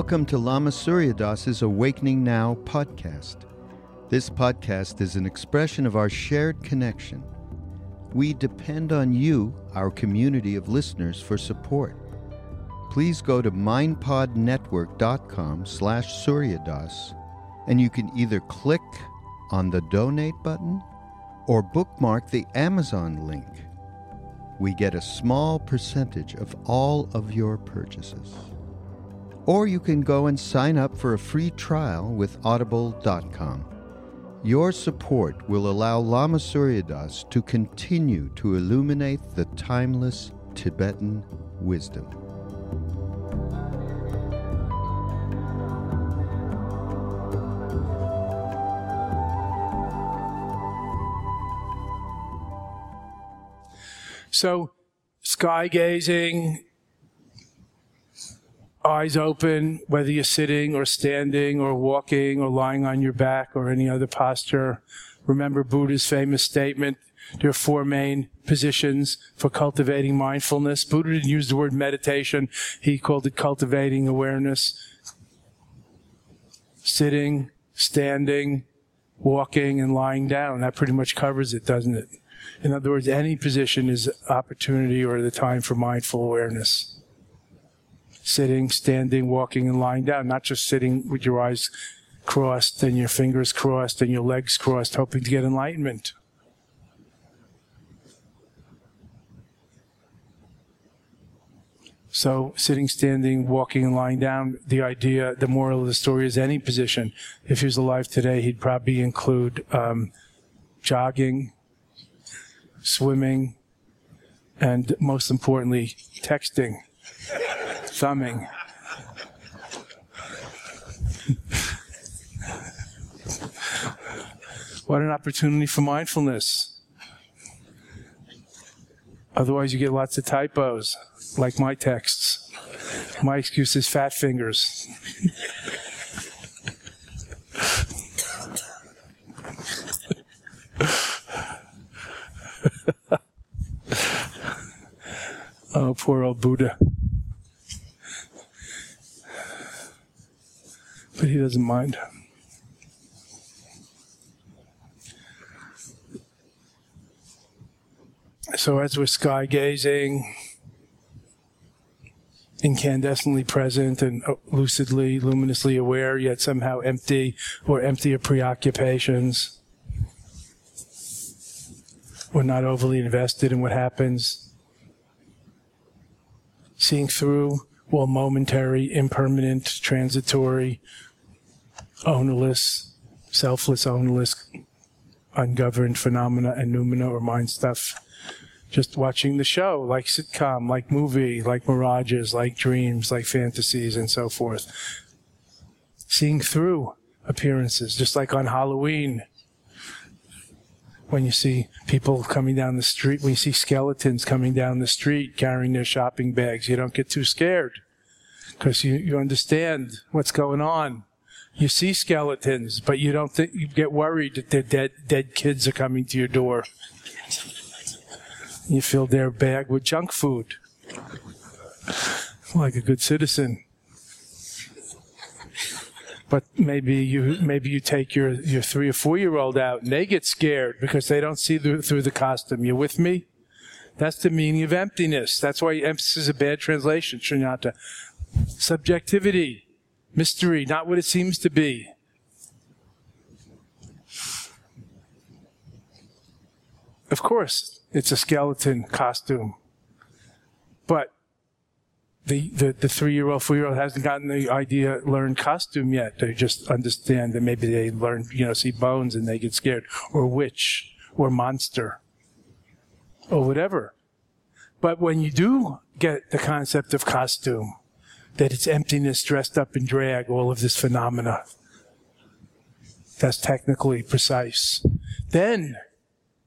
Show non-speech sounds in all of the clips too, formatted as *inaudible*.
Welcome to Lama Surya Das's Awakening Now podcast. This podcast is an expression of our shared connection. We depend on you, our community of listeners, for support. Please go to mindpodnetwork.com slash suryadas and you can either click on the donate button or bookmark the Amazon link. We get a small percentage of all of your purchases. Or you can go and sign up for a free trial with audible.com. Your support will allow Lama Surya Das to continue to illuminate the timeless Tibetan wisdom. So, sky gazing eyes open, whether you're sitting or standing or walking or lying on your back or any other posture. Remember Buddha's famous statement, there are four main positions for cultivating mindfulness. Buddha didn't use the word meditation. He called it cultivating awareness. Sitting, standing, walking, and lying down. That pretty much covers it, doesn't it? In other words, any position is opportunity or the time for mindful awareness sitting, standing, walking, and lying down, not just sitting with your eyes crossed and your fingers crossed and your legs crossed, hoping to get enlightenment. So, sitting, standing, walking, and lying down, the idea, the moral of the story is any position. If he was alive today, he'd probably include um, jogging, swimming, and most importantly, texting thumbing. what an opportunity for mindfulness. Otherwise, you get lots of typos, like my texts. My excuse is fat fingers. *laughs* oh, poor old Buddha. But he doesn't mind. So as we're sky gazing, incandescently present and uh, lucidly, luminously aware, yet somehow empty or empty of preoccupations. We're not overly invested in what happens. Seeing through all momentary, impermanent, transitory, ownerless, selfless, ownerless, ungoverned phenomena and noumena or mind stuff. Just watching the show, like sitcom, like movie, like mirages, like dreams, like fantasies, and so forth. Seeing through appearances, just like on Halloween. when you see people coming down the street, when you see skeletons coming down the street carrying their shopping bags, you don't get too scared because you, you understand what's going on. You see skeletons, but you don't you get worried that their dead dead kids are coming to your door. You fill their bag with junk food, like a good citizen but maybe you maybe you take your your three or four year old out and they get scared because they don't see the, through the costume. You with me? That's the meaning of emptiness. That's why emphasis is a bad translation, Shunyata. Subjectivity, mystery, not what it seems to be. Of course, it's a skeleton costume. But the, the, the three year old, four year old hasn't gotten the idea, learn costume yet. They just understand that maybe they learn, you know, see bones and they get scared, or witch, or monster, or whatever. But when you do get the concept of costume, that it's emptiness dressed up in drag, all of this phenomena, that's technically precise. Then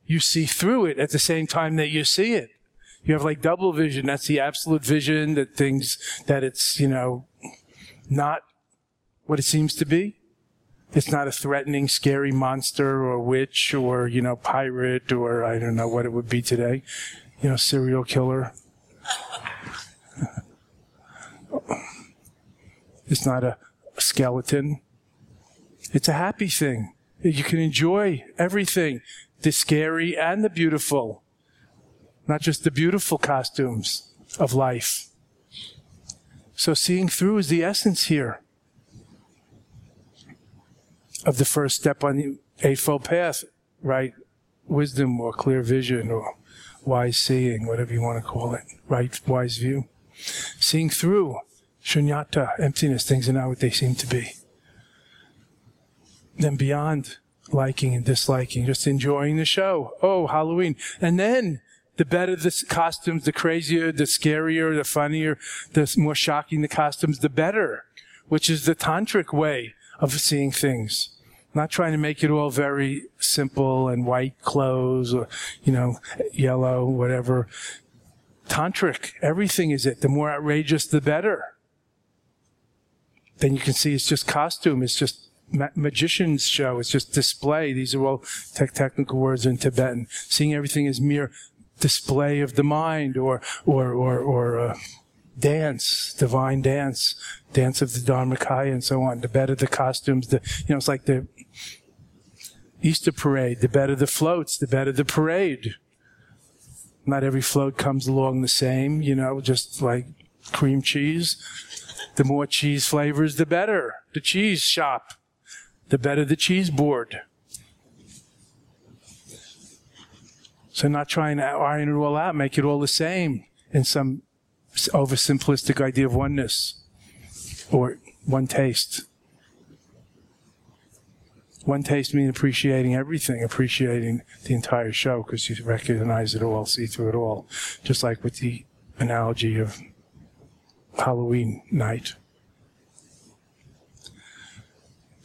you see through it at the same time that you see it. You have like double vision. That's the absolute vision that things, that it's, you know, not what it seems to be. It's not a threatening, scary monster or witch or, you know, pirate or I don't know what it would be today. You know, serial killer. It's not a skeleton. It's a happy thing. You can enjoy everything, the scary and the beautiful not just the beautiful costumes of life. So seeing through is the essence here of the first step on the Eightfold Path, right? Wisdom or clear vision or wise seeing, whatever you want to call it, right? Wise view. Seeing through shunyata, emptiness, things are not what they seem to be. Then beyond liking and disliking, just enjoying the show. Oh, Halloween. And then the better the costumes, the crazier, the scarier, the funnier, the more shocking the costumes, the better, which is the tantric way of seeing things. Not trying to make it all very simple and white clothes or, you know, yellow, whatever. Tantric, everything is it. The more outrageous, the better. Then you can see it's just costume. It's just ma- magician's show. It's just display. These are all te- technical words in Tibetan. Seeing everything as mere display of the mind or, or, or, or, uh, dance, divine dance, dance of the Dharmakaya and so on. The better the costumes, the, you know, it's like the Easter parade. The better the floats, the better the parade. Not every float comes along the same, you know, just like cream cheese. The more cheese flavors, the better. The cheese shop, the better the cheese board. So not trying to iron it all out, make it all the same in some oversimplistic idea of oneness or one taste. One taste means appreciating everything, appreciating the entire show because you recognize it all, see through it all. Just like with the analogy of Halloween night.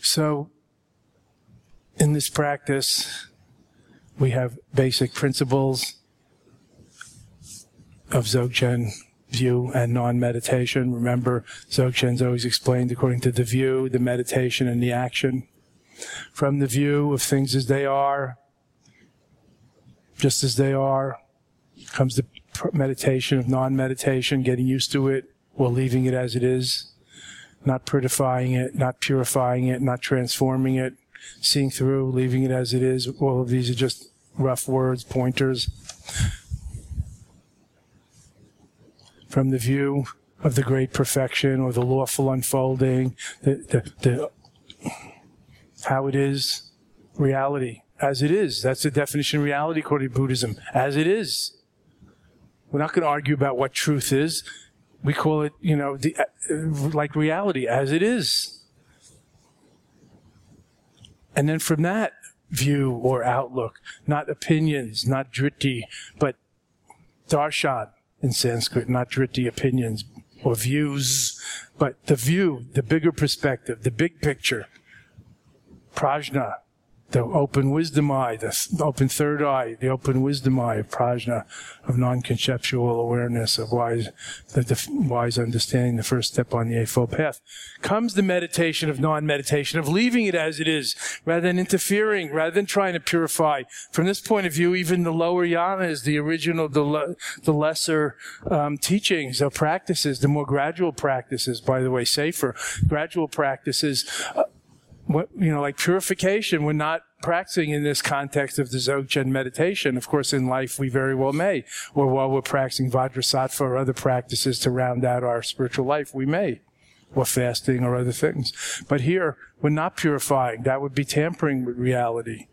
So, in this practice, we have basic principles of Dzogchen view and non-meditation. Remember, Dzogchen's always explained according to the view, the meditation, and the action. From the view of things as they are, just as they are, comes the meditation of non-meditation, getting used to it or leaving it as it is, not purifying it, not purifying it, not transforming it, seeing through, leaving it as it is. All of these are just rough words, pointers. From the view of the great perfection or the lawful unfolding, the, the, the how it is, reality, as it is. That's the definition of reality according to Buddhism, as it is. We're not going to argue about what truth is. We call it, you know, the, uh, like reality, as it is. And then from that view or outlook, not opinions, not drishti, but darshan in Sanskrit, not drishti opinions or views, but the view, the bigger perspective, the big picture, prajna, the open wisdom eye, the open third eye, the open wisdom eye of prajna, of non-conceptual awareness, of wise, the, the wise understanding, the first step on the Eightfold Path, comes the meditation of non-meditation, of leaving it as it is, rather than interfering, rather than trying to purify. From this point of view, even the lower yanas, the original, the, le- the lesser um, teachings or practices, the more gradual practices, by the way, safer, gradual practices, uh, what, you know, like purification, we're not practicing in this context of the Dzogchen meditation. Of course, in life, we very well may. Or while we're practicing Vajrasattva or other practices to round out our spiritual life, we may. Or fasting or other things. But here, we're not purifying. That would be tampering with reality.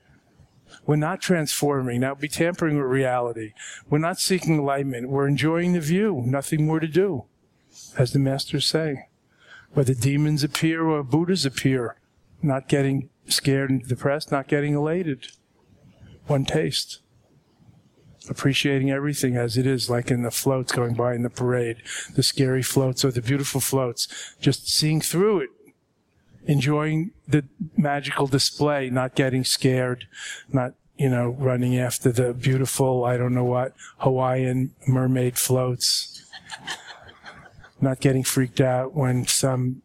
We're not transforming. That would be tampering with reality. We're not seeking enlightenment. We're enjoying the view. Nothing more to do. As the masters say. Whether demons appear or Buddhas appear, not getting scared and depressed, not getting elated. One taste. Appreciating everything as it is, like in the floats going by in the parade, the scary floats or the beautiful floats, just seeing through it, enjoying the magical display, not getting scared, not, you know, running after the beautiful, I don't know what, Hawaiian mermaid floats, not getting freaked out when some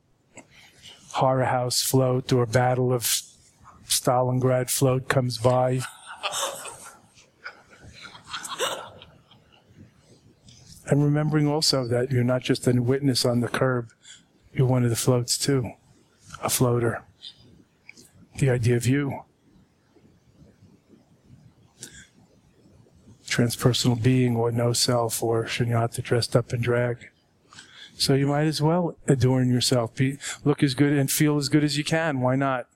horror house float or battle of Stalingrad float comes by. and remembering also that you're not just a witness on the curb, you're one of the floats too, a floater. The idea of you. Transpersonal being or no self or shunyata dressed up in drag. So you might as well adorn yourself. Be, look as good and feel as good as you can. Why not?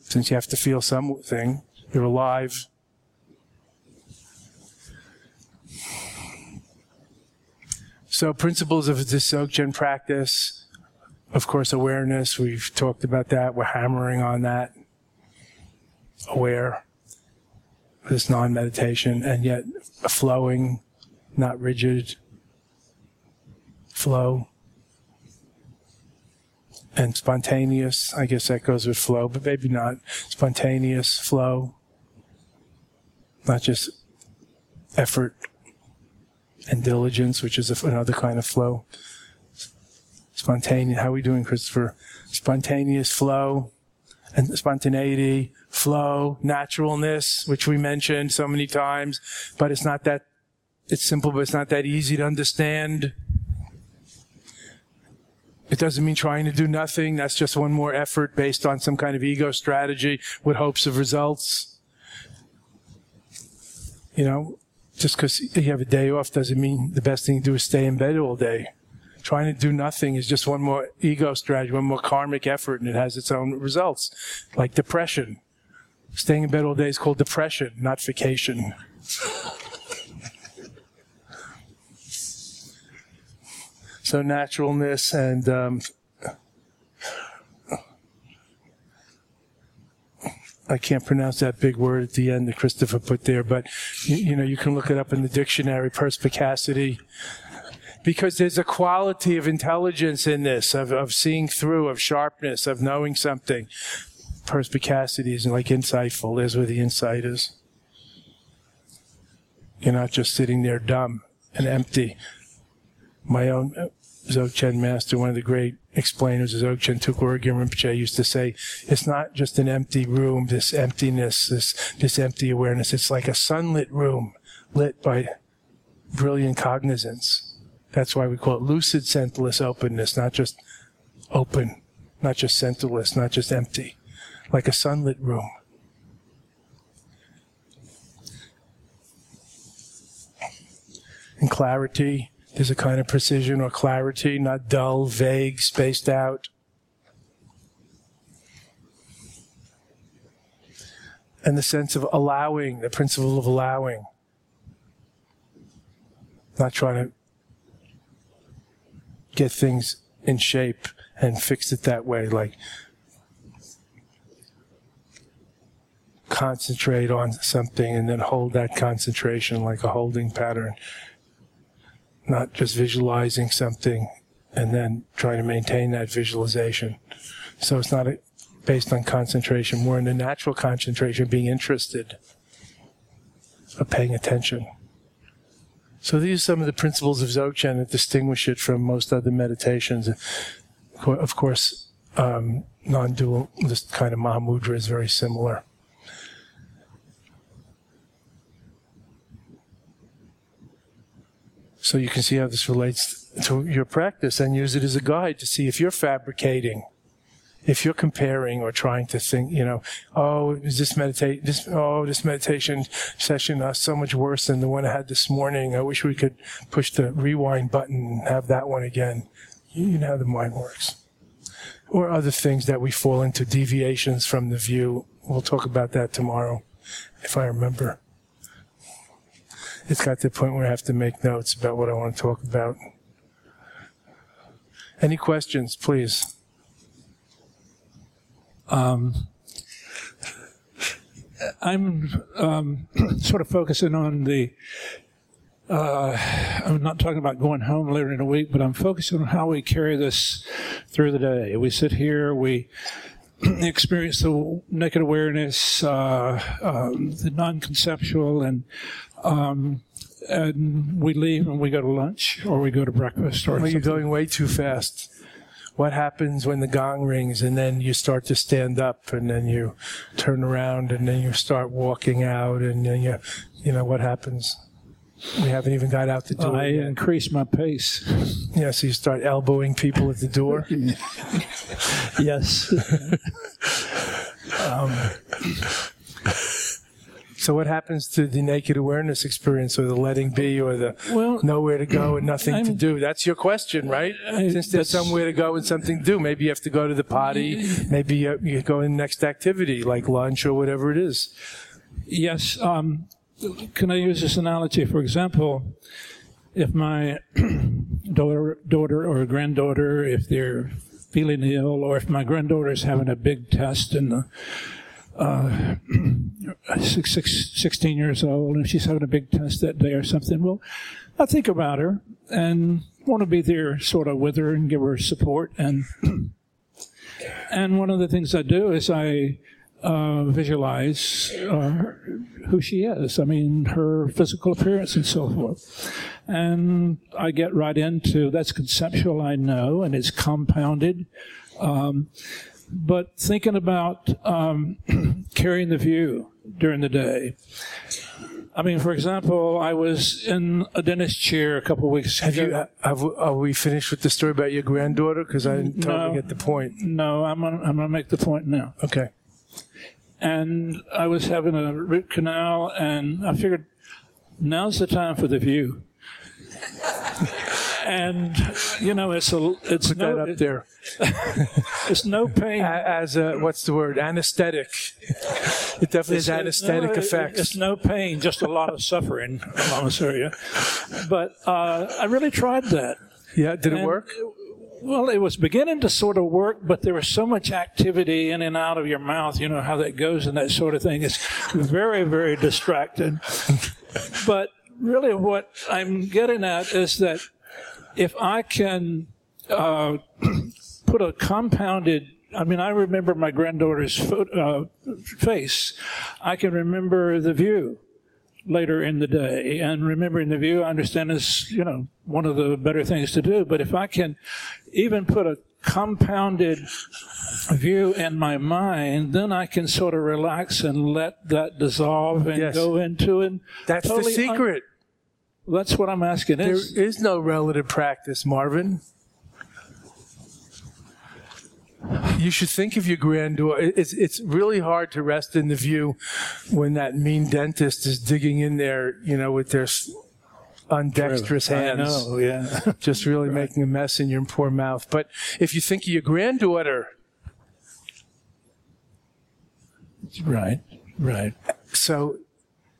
Since you have to feel something, you're alive. So principles of the Dzogchen practice, of course, awareness. We've talked about that. We're hammering on that. Aware. This non-meditation and yet flowing, not rigid, flow and spontaneous. I guess that goes with flow, but maybe not. Spontaneous flow, not just effort and diligence, which is another kind of flow. Spontaneous. How are we doing, Christopher? Spontaneous flow and spontaneity, flow, naturalness, which we mentioned so many times, but it's not that, it's simple, but it's not that easy to understand. It doesn't mean trying to do nothing. That's just one more effort based on some kind of ego strategy with hopes of results. You know, just because you have a day off doesn't mean the best thing to do is stay in bed all day. Trying to do nothing is just one more ego strategy, one more karmic effort, and it has its own results, like depression. Staying in bed all day is called depression, not vacation. *laughs* So naturalness and um, I can't pronounce that big word at the end that Christopher put there, but you, you know you can look it up in the dictionary. Perspicacity, because there's a quality of intelligence in this, of, of seeing through, of sharpness, of knowing something. Perspicacity is like insightful. There's where the insight is. You're not just sitting there dumb and empty. My own Dzogchen master, one of the great explainers of Dzogchen, Tulku Rinpoche, used to say, it's not just an empty room, this emptiness, this, this empty awareness. It's like a sunlit room lit by brilliant cognizance. That's why we call it lucid centerless openness, not just open, not just centerless, not just empty, like a sunlit room. And clarity, there's a kind of precision or clarity, not dull, vague, spaced out. And the sense of allowing, the principle of allowing. Not trying to get things in shape and fix it that way, like concentrate on something and then hold that concentration like a holding pattern not just visualizing something and then trying to maintain that visualization. So it's not a based on concentration. We're in the natural concentration, being interested, of paying attention. So these are some of the principles of Dzogchen that distinguish it from most other meditations. Of course, um, non-dual, this kind of Mahamudra is very similar. So you can see how this relates to your practice and use it as a guide to see if you're fabricating, if you're comparing or trying to think, you know, oh, is this meditate, this, oh, this meditation session uh, so much worse than the one I had this morning. I wish we could push the rewind button and have that one again. You know how the mind works. Or other things that we fall into deviations from the view. We'll talk about that tomorrow, if I remember it's got to the point where I have to make notes about what I want to talk about. Any questions, please? Um, I'm um, *clears throat* sort of focusing on the. Uh, I'm not talking about going home later in the week, but I'm focusing on how we carry this through the day. We sit here, we *clears throat* experience the naked awareness, uh, um, the non-conceptual, and um, and we leave and we go to lunch or we go to breakfast or. Well, you're going way too fast. What happens when the gong rings and then you start to stand up and then you turn around and then you start walking out and then you, you know, what happens? We haven't even got out the door. I yet. increase my pace. Yeah, so you start elbowing people at the door. *laughs* yes. *laughs* um, so what happens to the naked awareness experience or the letting be or the well, nowhere to go and nothing I'm, to do? That's your question, right? I, Since there's somewhere to go and something to do, maybe you have to go to the potty, maybe you, you go in the next activity like lunch or whatever it is. Yes. Um, can I use this analogy? For example, if my *clears throat* daughter, daughter or granddaughter, if they're feeling ill, or if my granddaughter is having a big test in the *clears throat* uh, six, six, 16 years old and she's having a big test that day or something, well, I think about her and want to be there sort of with her and give her support. And, *clears throat* and one of the things I do is I uh, visualize uh, who she is. I mean, her physical appearance and so forth. And I get right into that's conceptual, I know, and it's compounded. Um, but thinking about um, *clears throat* carrying the view during the day. I mean, for example, I was in a dentist chair a couple of weeks have ago. You, have, are we finished with the story about your granddaughter? Because I didn't totally no, get the point. No, I'm gonna, I'm gonna make the point now. Okay. And I was having a root canal, and I figured now's the time for the view and you know it's a it's Put no, that up it, there. *laughs* it's no pain as a what's the word anesthetic. It definitely it's, has anesthetic no, effects. It's no pain, just a lot of suffering, Lama Surya. But uh, I really tried that. Yeah, did it work? Well, it was beginning to sort of work, but there was so much activity in and out of your mouth. You know how that goes and that sort of thing. It's very, very distracted. *laughs* but really, what I'm getting at is that if I can uh, *clears throat* put a compounded I mean, I remember my granddaughter's uh, face. I can remember the view later in the day. And remembering the view, I understand is, you know, one of the better things to do. But if I can even put a compounded view in my mind, then I can sort of relax and let that dissolve and yes. go into it. That's totally the secret. Un- that's what I'm asking. There is no relative practice, Marvin. You should think of your granddaughter. It's, it's really hard to rest in the view when that mean dentist is digging in there, you know, with their undexterous hands. I know, yeah. *laughs* just really right. making a mess in your poor mouth. But if you think of your granddaughter. Right, right. So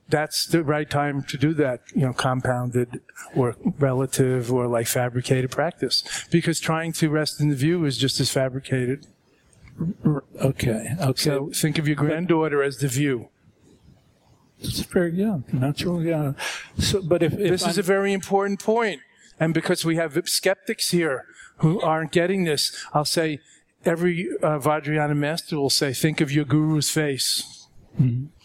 that's the right time to do that, you know, compounded or relative or like fabricated practice. Because trying to rest in the view is just as fabricated. Okay. Okay. So think of your granddaughter as the view. It's very young, natural, yeah. So, but if, if this I'm, is a very important point, and because we have skeptics here who aren't getting this, I'll say every uh, Vajrayana master will say, think of your guru's face.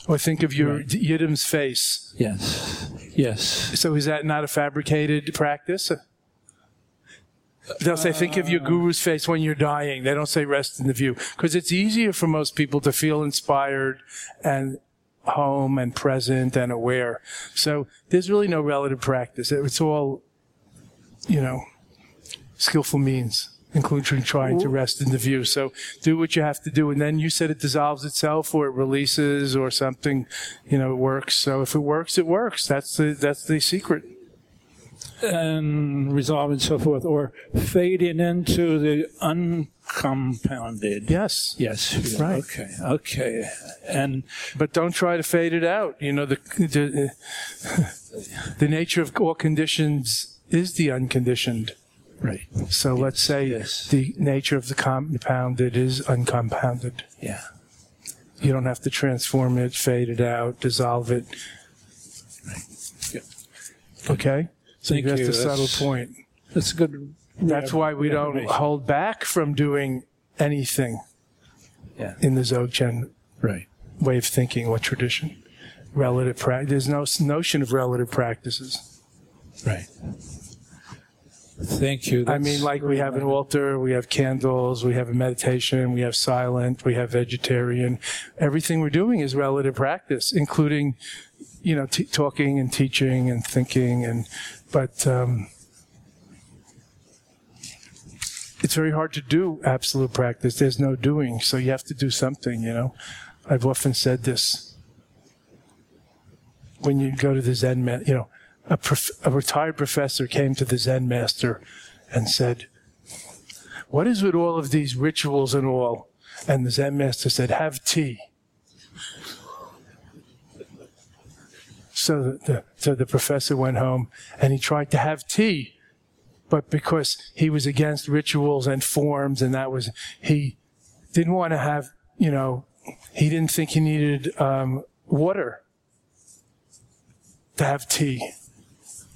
Or think of your Right. yidam's face. Yes. Yes. So is that not a fabricated practice? They'll say, think of your uh, guru's face when you're dying. They don't say rest in the view. Because it's easier for most people to feel inspired and home and present and aware. So there's really no relative practice. It's all, you know, skillful means, including trying to rest in the view. So do what you have to do. And then you said it dissolves itself or it releases or something, you know, it works. So if it works, it works. That's the, that's the secret. And resolve and so forth, or fading into the uncompounded. Yes. Yes. Right. Okay. Okay. And But don't try to fade it out. You know, the, the, *laughs* the nature of all conditions is the unconditioned. Right. So let's say Yes. the nature of the compounded is uncompounded. Yeah. You don't have to transform it, fade it out, dissolve it. Yeah. Okay? So Thank that's you. the subtle That's- point. That's a good. That's why we don't information. hold back from doing anything Yeah. in the Dzogchen Right. way of thinking or tradition. Relative practice. There's no s- notion of relative practices. Right. Thank you. I mean, like we have an altar, we have candles, we have a meditation, we have silent, we have vegetarian. Everything we're doing is relative practice, including, you know, t- talking and teaching and thinking. And but um, it's very hard to do absolute practice. There's no doing, so you have to do something. You know, I've often said this. When you go to the Zen, you know, a, prof- a retired professor came to the Zen master and said, What is with all of these rituals and all? And the Zen master said, Have tea. So the, so the professor went home and he tried to have tea. But because he was against rituals and forms, and that was, he didn't want to have, you know, he didn't think he needed um, water to have tea.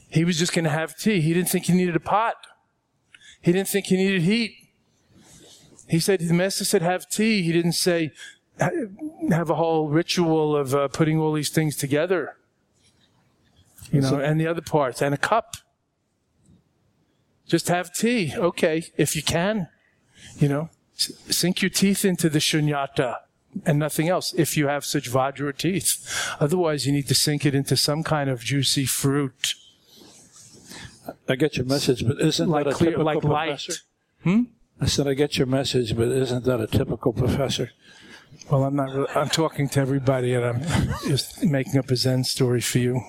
He was just going to have tea. He didn't think he needed a pot. He didn't think he needed heat. He said, the master said, have tea. He didn't say, have a whole ritual of uh, putting all these things together. You know, and the other parts, and a cup. Just have tea. Okay, if you can. You know, sink your teeth into the shunyata and nothing else if you have such vajra teeth. Otherwise, you need to sink it into some kind of juicy fruit. I get your message, but isn't like that a clear, typical like professor? light. I said I get your message, but isn't that a typical professor? Well, I'm not. Really, I'm talking to everybody, and I'm just making up a Zen story for you.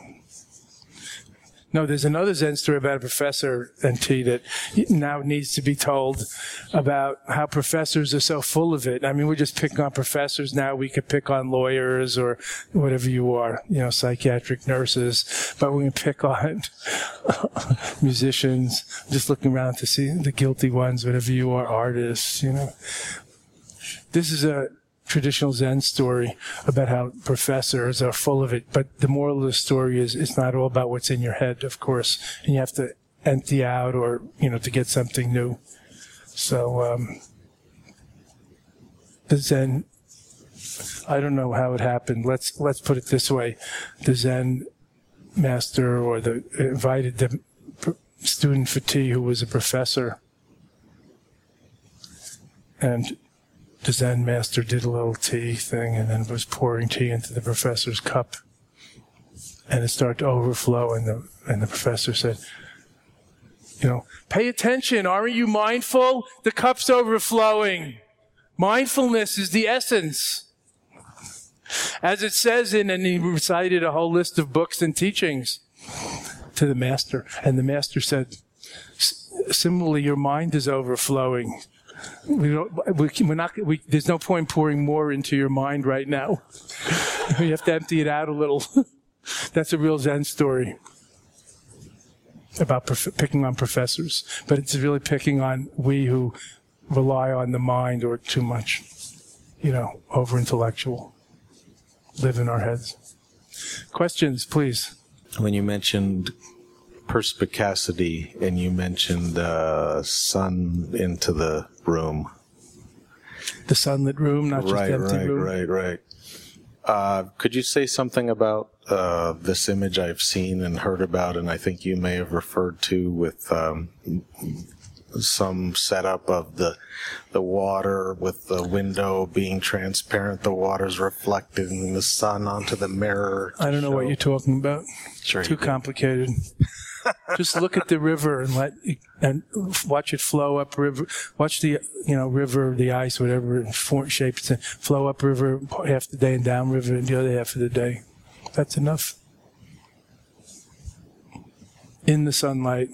No, there's another Zen story about a professor and tea that now needs to be told about how professors are so full of it. I mean, we're just picking on professors now. We could pick on lawyers or whatever you are, you know, psychiatric nurses, but we can pick on *laughs* musicians. Just looking around to see the guilty ones, whatever you are, artists, you know. This is a traditional Zen story about how professors are full of it. But the moral of the story is it's not all about what's in your head, of course, and you have to empty out or, you know, to get something new. So, um, the Zen, I don't know how it happened. Let's, let's put it this way. The Zen master or the invited the student for tea who was a professor and the Zen master did a little tea thing and then was pouring tea into the professor's cup. And it started to overflow and the, and the professor said, you know, pay attention. Aren't you mindful? The cup's overflowing. Mindfulness is the essence. As it says in, and he recited a whole list of books and teachings to the master. And the master said, similarly, your mind is overflowing. We don't, we, we're not, we, there's no point pouring more into your mind right now. *laughs* you have to empty it out a little. *laughs* That's a real Zen story about prof- picking on professors, but it's really picking on we who rely on the mind or too much, you know, over intellectual, live in our heads. Questions, please. when you mentioned perspicacity and you mentioned uh, sun into the room, the sunlit room, not just right, empty right, room. right, right. Uh, could you say something about uh, this image I've seen and heard about, and I think you may have referred to with um, some setup of the the water with the window being transparent, the water's reflecting the sun onto the mirror. I don't know what you're talking about. Sure Too complicated. Just look at the river and let and watch it flow up river. Watch the you know river, the ice, whatever form, shape in, flow up river half the day and down river the other half of the day. That's enough. In the sunlight,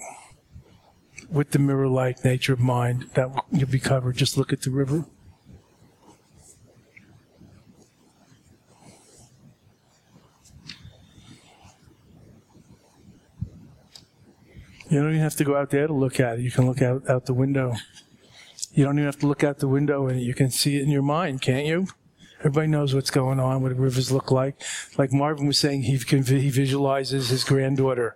with the mirror-like nature of mind, that you'll be covered. Just look at the river. You don't even have to go out there to look at it. You can look out, out the window. You don't even have to look out the window and you can see it in your mind, can't you? Everybody knows what's going on, what rivers look like. Like Marvin was saying, he, can, he visualizes his granddaughter.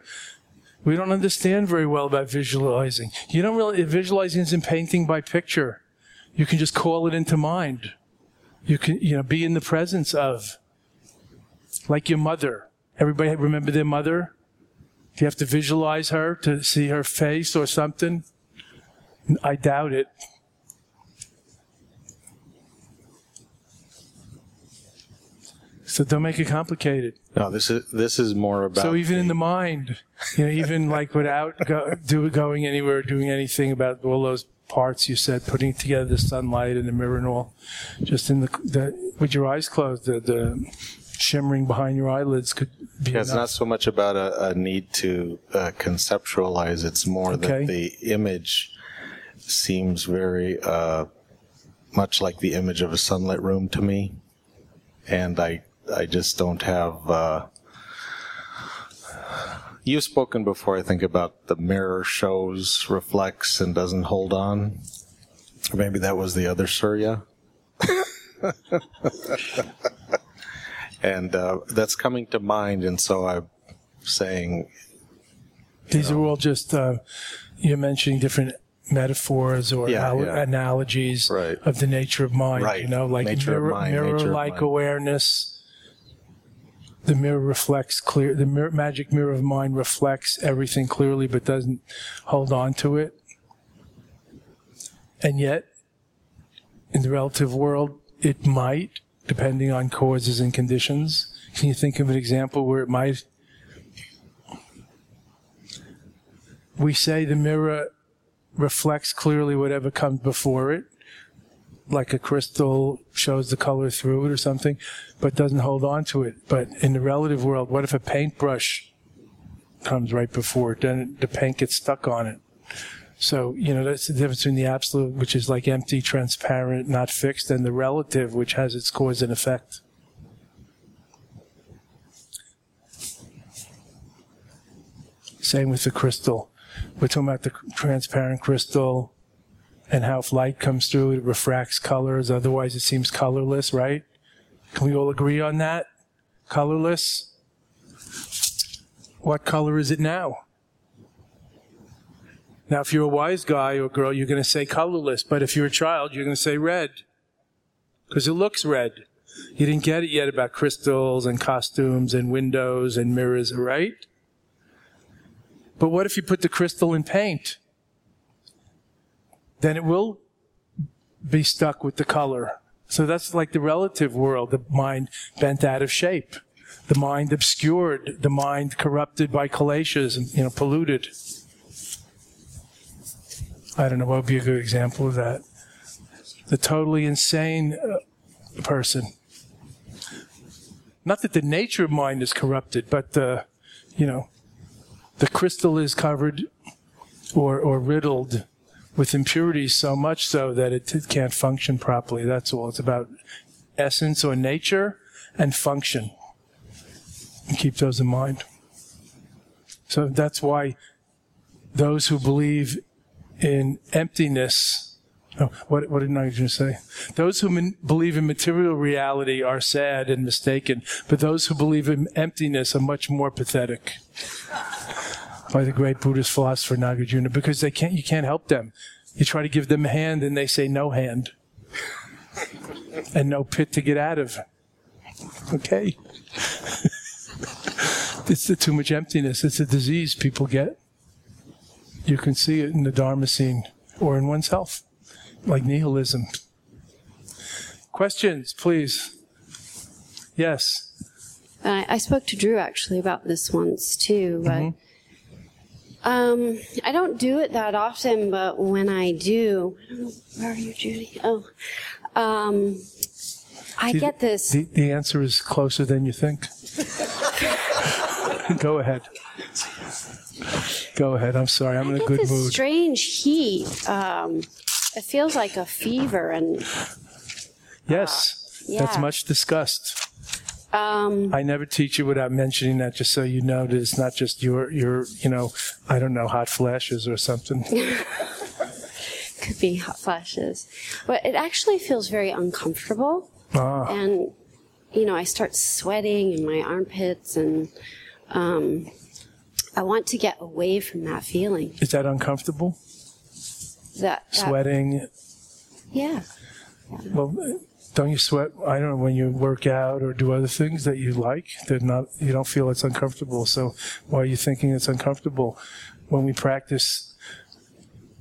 We don't understand very well about visualizing. You don't really, visualizing isn't painting by picture. You can just call it into mind. You can, you know, be in the presence of. Like your mother. Everybody remember their mother? Do you have to visualize her to see her face or something? I doubt it. So don't make it complicated. No, this is this is more about. So even in the mind, you know, even like without go, do, going anywhere, doing anything about all those parts you said, putting together the sunlight and the mirror and all, just in the, the with your eyes closed, the, the shimmering behind your eyelids could be Yeah, it's not so much about a, a need to uh, conceptualize. It's more Okay. that the image seems very uh, much like the image of a sunlit room to me, and I I just don't have. Uh, you've spoken before, I think, about the mirror shows, reflects, and doesn't hold on. Or maybe that was the other Surya. *laughs* and uh, that's coming to mind, and so I'm saying These are all just uh, you're mentioning different metaphors or Yeah, al- yeah. analogies Right. of the nature of mind. Right. You know, like Nature mirror, mind, nature of mirror-like awareness. The mirror reflects clear. The mirror, magic mirror of mind reflects everything clearly, but doesn't hold on to it. And yet, in the relative world, it might, depending on causes and conditions. Can you think of an example where it might we say the mirror reflects clearly whatever comes before it, like a crystal shows the color through it or something, but doesn't hold on to it. But in the relative world, what if a paintbrush comes right before it? Then the paint gets stuck on it. So, you know, that's the difference between the absolute, which is like empty, transparent, not fixed, and the relative, which has its cause and effect. Same with the crystal. We're talking about the transparent crystal and how if light comes through, it refracts colors. Otherwise, it seems colorless, right? Can we all agree on that? Colorless? What color is it now? Now, if you're a wise guy or girl, you're going to say colorless. But if you're a child, you're going to say red. Because it looks red. You didn't get it yet about crystals and costumes and windows and mirrors, right? But what if you put the crystal in paint? Then it will be stuck with the color. So that's like the relative world, the mind bent out of shape, the mind obscured, the mind corrupted by and, you know, polluted. I don't know what would be a good example of that. The totally insane uh, person. Not that the nature of mind is corrupted, but the, you know, the crystal is covered or, or riddled with impurities so much so that it, it can't function properly. That's all. It's about essence or nature and function. And keep those in mind. So that's why those who believe in emptiness. Oh, what, what did going say? Those who believe in material reality are sad and mistaken, but those who believe in emptiness are much more pathetic. By the great Buddhist philosopher Nagarjuna, because they can't, you can't help them. You try to give them a hand and they say no hand. and no pit to get out of. Okay? *laughs* it's the too much emptiness. It's a disease people get. You can see it in the Dharma scene or in oneself, like nihilism. Questions, please. Yes. I, I spoke to Drew actually about this once too, but um, I don't do it that often. But when I do, I don't know, where are you, Judy? Oh, um, I See, get this. The, the answer is closer than you think. *laughs* Go ahead. Go ahead. I'm sorry. I'm I in a good this mood. strange heat. Um, it feels like a fever, and Yes. That's yeah. much discussed. um, I never teach you without mentioning that, just so you know that it's not just your, your, you know, I don't know, hot flashes or something. *laughs* could be hot flashes, but it actually feels very uncomfortable. Ah, and you know i start sweating in my armpits and um, i want to get away from that feeling is that uncomfortable? that, that Sweating? yeah Well, don't you sweat? I don't know when you work out or do other things that you like. They're not. You don't feel it's uncomfortable. So why are you thinking it's uncomfortable? When we practice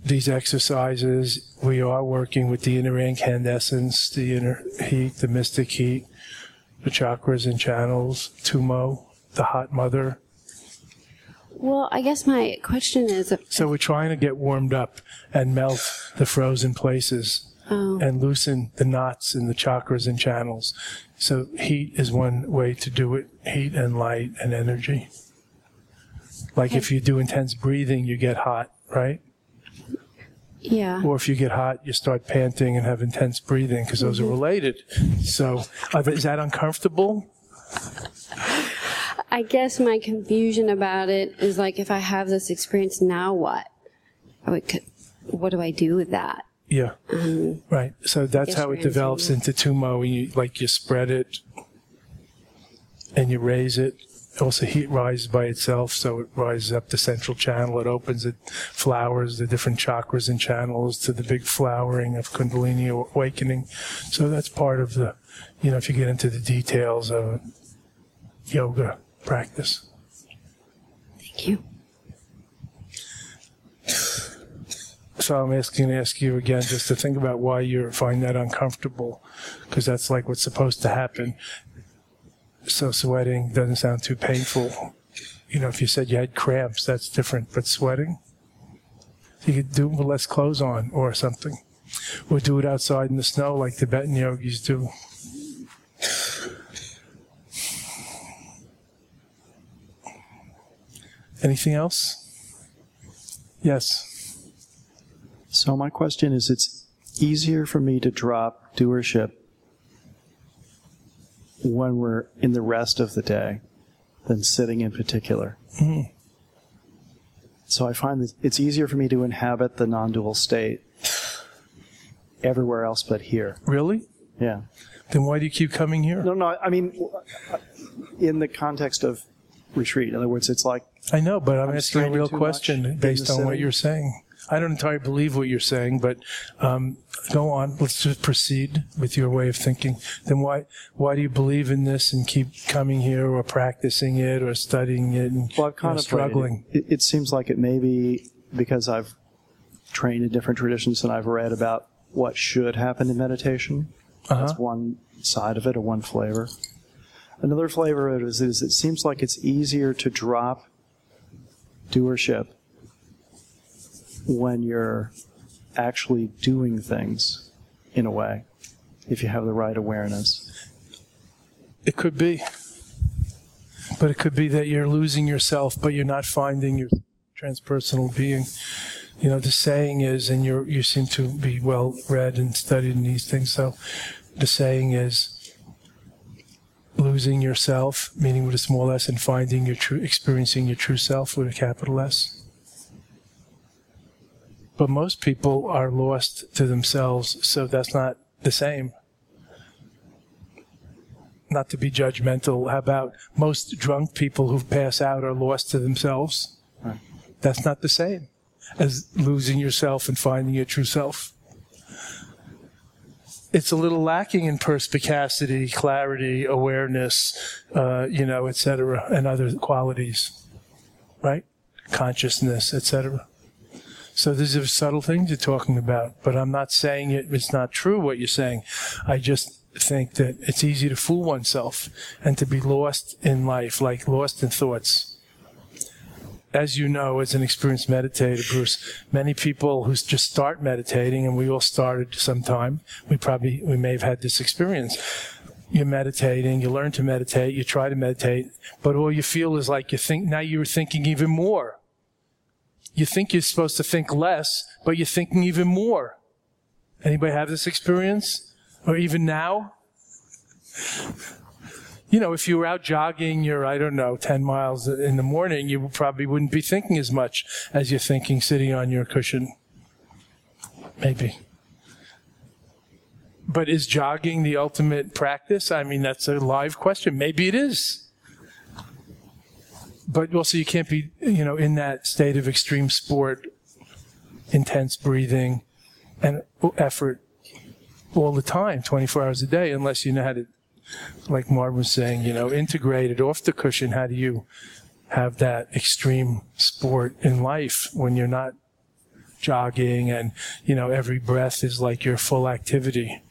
these exercises, we are working with the inner incandescence, the inner heat, the mystic heat, the chakras and channels, Tumo, the hot mother. Well i guess my question is if, So we're trying to get warmed up and melt the frozen places oh, and loosen the knots in the chakras and channels. So heat is one way to do it. Heat and light and energy. Like if you do intense breathing, you get hot, right? yeah Or if you get hot, you start panting and have intense breathing because those are related. So uh, is that uncomfortable? I guess my confusion about it is like if i have this experience now what I would, what do i do with that Yeah. Um, right. So that's how it develops into tumo. When you like you spread it and you raise it. Also, heat rises by itself, so it rises up the central channel. It opens it, flowers the different chakras and channels to the big flowering of Kundalini awakening. So that's part of the, you know, if you get into the details of yoga practice. thank you So I'm asking to ask you again just to think about why you find that uncomfortable, because that's like what's supposed to happen. So sweating doesn't sound too painful. You know, if you said you had cramps, that's different. But sweating, you could do it with less clothes on or something, or do it outside in the snow like Tibetan yogis do. Anything else? Yes. So my question is, it's easier for me to drop doership when we're in the rest of the day than sitting in particular. Mm-hmm. So I find that it's easier for me to inhabit the non-dual state everywhere else but here. Really? Yeah. Then why do you keep coming here? No, no. I mean, in the context of retreat. In other words, it's like I know, but I'm, I'm asking a real question based on what you're saying. I don't entirely believe what you're saying, but um, go on. Let's just proceed with your way of thinking. Then why why do you believe in this and keep coming here or practicing it or studying it and Well, I've you know, contemplated. struggling? It, it seems like it may be because I've trained in different traditions and I've read about what should happen in meditation. Uh-huh. That's one side of it, or one flavor. Another flavor of it is, is it seems like it's easier to drop doership when you're actually doing things in a way, if you have the right awareness. It could be, but it could be that you're losing yourself, but you're not finding your transpersonal being. You know, the saying is, and you you seem to be well read and studied in these things. So, the saying is, losing yourself, meaning with a small s, and finding your true, experiencing your true self with a capital S. But most people are lost to themselves, so that's not the same not to be judgmental, how about most drunk people who pass out are lost to themselves? That's not the same as losing yourself and finding your true self. It's a little lacking in perspicacity, clarity, awareness, uh, you know, et cetera, and other qualities, right? Consciousness, et cetera. So these are subtle things you're talking about, but I'm not saying it, it's not true what you're saying. I just think that it's easy to fool oneself and to be lost in life, like lost in thoughts. As you know, as an experienced meditator, Bruce, many people who just start meditating, and we all started sometime, we probably, we may have had this experience. You're meditating, you learn to meditate, you try to meditate, but all you feel is like you think, now you're thinking even more you think you're supposed to think less, but you're thinking even more. Anybody have this experience? Or even now? You know, if you were out jogging, you're, I don't know, 10 miles in the morning, you probably wouldn't be thinking as much as you're thinking sitting on your cushion. Maybe. But is jogging the ultimate practice? I mean, that's a live question. Maybe it is but also you can't be, you know, in that state of extreme sport, intense breathing, and effort all the time, 24 hours a day, unless you know how to, like Martin was saying, you know, integrated off the cushion. How do you have that extreme sport in life when you're not jogging and, you know, every breath is like your full activity?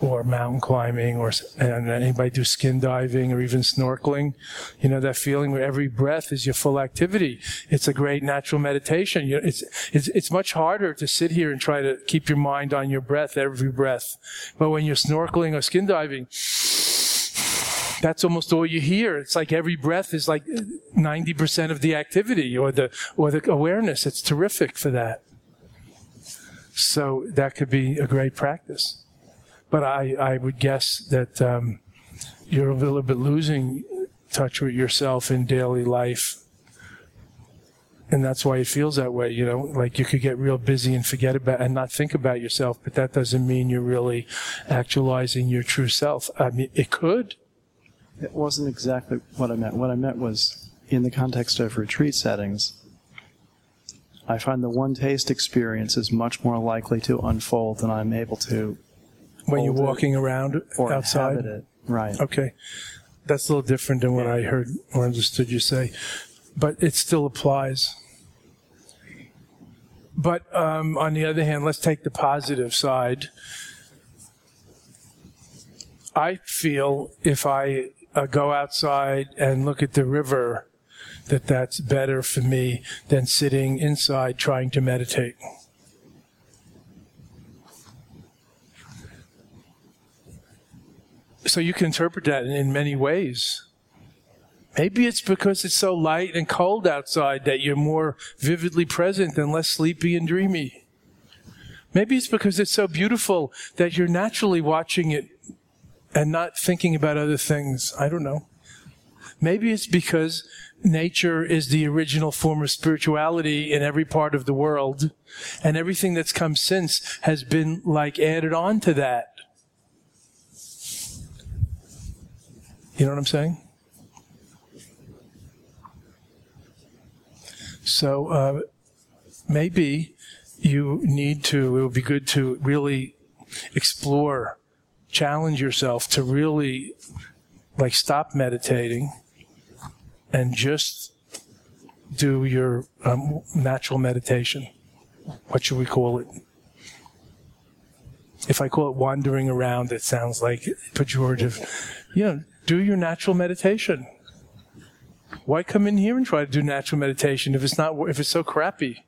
or mountain climbing or and anybody do skin diving or even snorkeling you know that feeling where every breath is your full activity it's a great natural meditation it's, it's it's much harder to sit here and try to keep your mind on your breath every breath but when you're snorkeling or skin diving that's almost all you hear. It's like every breath is like 90% of the activity or the, or the awareness. It's terrific for that. So that could be a great practice. But I, I would guess that um, you're a little bit losing touch with yourself in daily life. And that's why it feels that way, you know, like you could get real busy and forget about and not think about yourself, but that doesn't mean you're really actualizing your true self. I mean, it could. It wasn't exactly what I meant. What I meant was in the context of retreat settings, I find the one taste experience is much more likely to unfold than I'm able to when you're walking around or outside. it. Right. Okay, that's a little different than what I heard or understood you say, but it still applies. But um, on the other hand, let's take the positive side. I feel if I uh, go outside and look at the river, that that's better for me than sitting inside trying to meditate. So you can interpret that in many ways. Maybe it's because it's so light and cold outside that you're more vividly present and less sleepy and dreamy. Maybe it's because it's so beautiful that you're naturally watching it and not thinking about other things. I don't know. Maybe it's because nature is the original form of spirituality in every part of the world, and everything that's come since has been like added on to that. You know what I'm saying? So uh, maybe you need to, it would be good to really explore, challenge yourself to really like stop meditating and just do your um, natural meditation. What should we call it? If I call it wandering around, it sounds like pejorative. You know, do your natural meditation. Why come in here and try to do natural meditation if it's not if it's so crappy,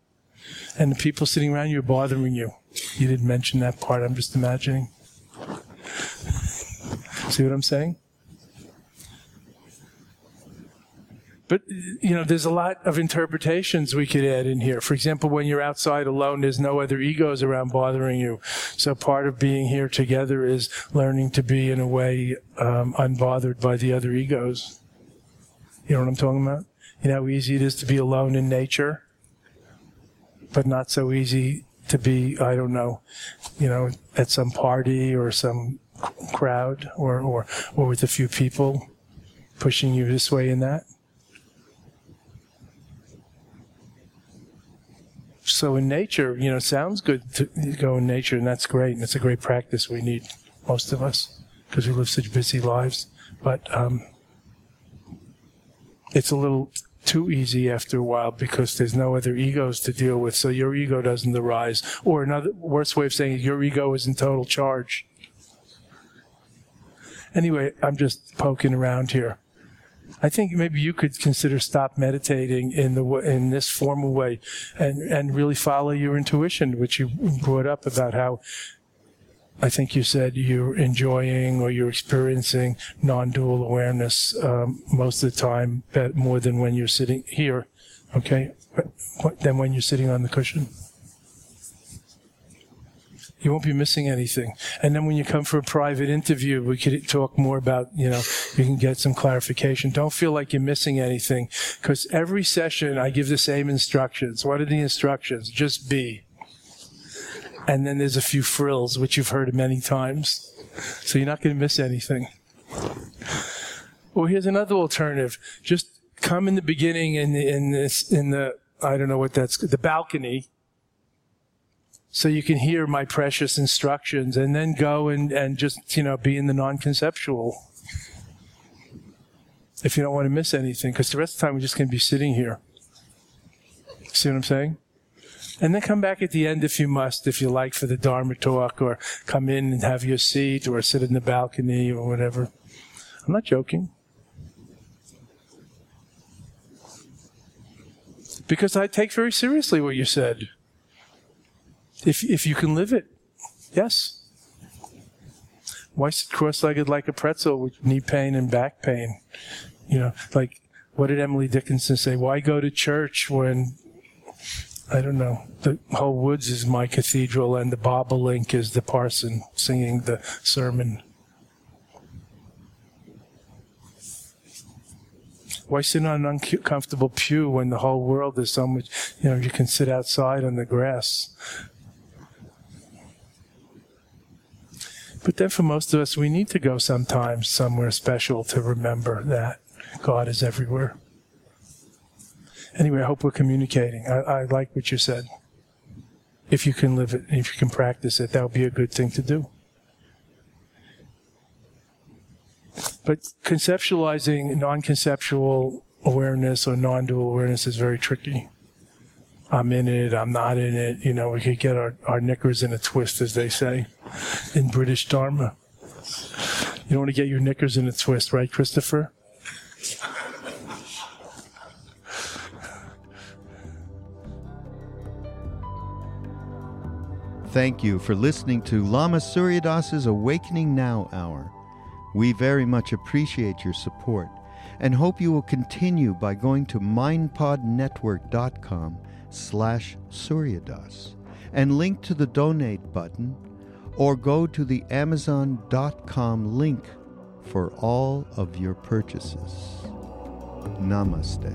and the people sitting around you are bothering you? You didn't mention that part. I'm just imagining. See what I'm saying? But, you know, there's a lot of interpretations we could add in here. For example, when you're outside alone, there's no other egos around bothering you. So part of being here together is learning to be, in a way, um, unbothered by the other egos. You know what I'm talking about? You know how easy it is to be alone in nature, but not so easy to be, I don't know, you know, at some party or some crowd or, or, or with a few people pushing you this way and that. so in nature, you know, sounds good to go in nature, and that's great, and it's a great practice we need, most of us, because we live such busy lives. But um, it's a little too easy after a while because there's no other egos to deal with, so your ego doesn't arise. Or another worse way of saying it, your ego is in total charge. Anyway, I'm just poking around here. I think maybe you could consider stop meditating in the in this formal way, and and really follow your intuition, which you brought up about how. I think you said you're enjoying or you're experiencing non-dual awareness um, most of the time, but more than when you're sitting here, okay, than when you're sitting on the cushion. You won't be missing anything. And then when you come for a private interview, we could talk more about, you know, you can get some clarification. Don't feel like you're missing anything because every session I give the same instructions. What are the instructions? Just be. And then there's a few frills, which you've heard many times. So you're not going to miss anything. Well, here's another alternative. Just come in the beginning in the, in this, in the, I don't know what that's, the balcony so you can hear my precious instructions and then go and, and just, you know, be in the non-conceptual. If you don't want to miss anything, because the rest of the time we're just going to be sitting here. See what I'm saying? And then come back at the end if you must, if you like, for the Dharma talk, or come in and have your seat, or sit in the balcony, or whatever. I'm not joking. Because I take very seriously what you said. If, if you can live it, yes. Why sit cross-legged like a pretzel with knee pain and back pain? You know, like, what did Emily Dickinson say? Why go to church when, I don't know, the whole woods is my cathedral and the bobolink is the parson singing the sermon? Why sit on an uncomfortable pew when the whole world is so much, you know, you can sit outside on the grass But then for most of us, we need to go sometimes somewhere special to remember that God is everywhere. Anyway, I hope we're communicating. I, I like what you said. If you can live it, if you can practice it, that would be a good thing to do. But conceptualizing non conceptual awareness or non dual awareness is very tricky. I'm in it, I'm not in it. You know, we could get our, our knickers in a twist, as they say in British Dharma. You don't want to get your knickers in a twist, right, Christopher? Thank you for listening to Lama Surya Das's Awakening Now Hour. We very much appreciate your support and hope you will continue by going to mindpodnetwork.com slash suryadas and link to the donate button or go to the amazon.com link for all of your purchases. Namaste.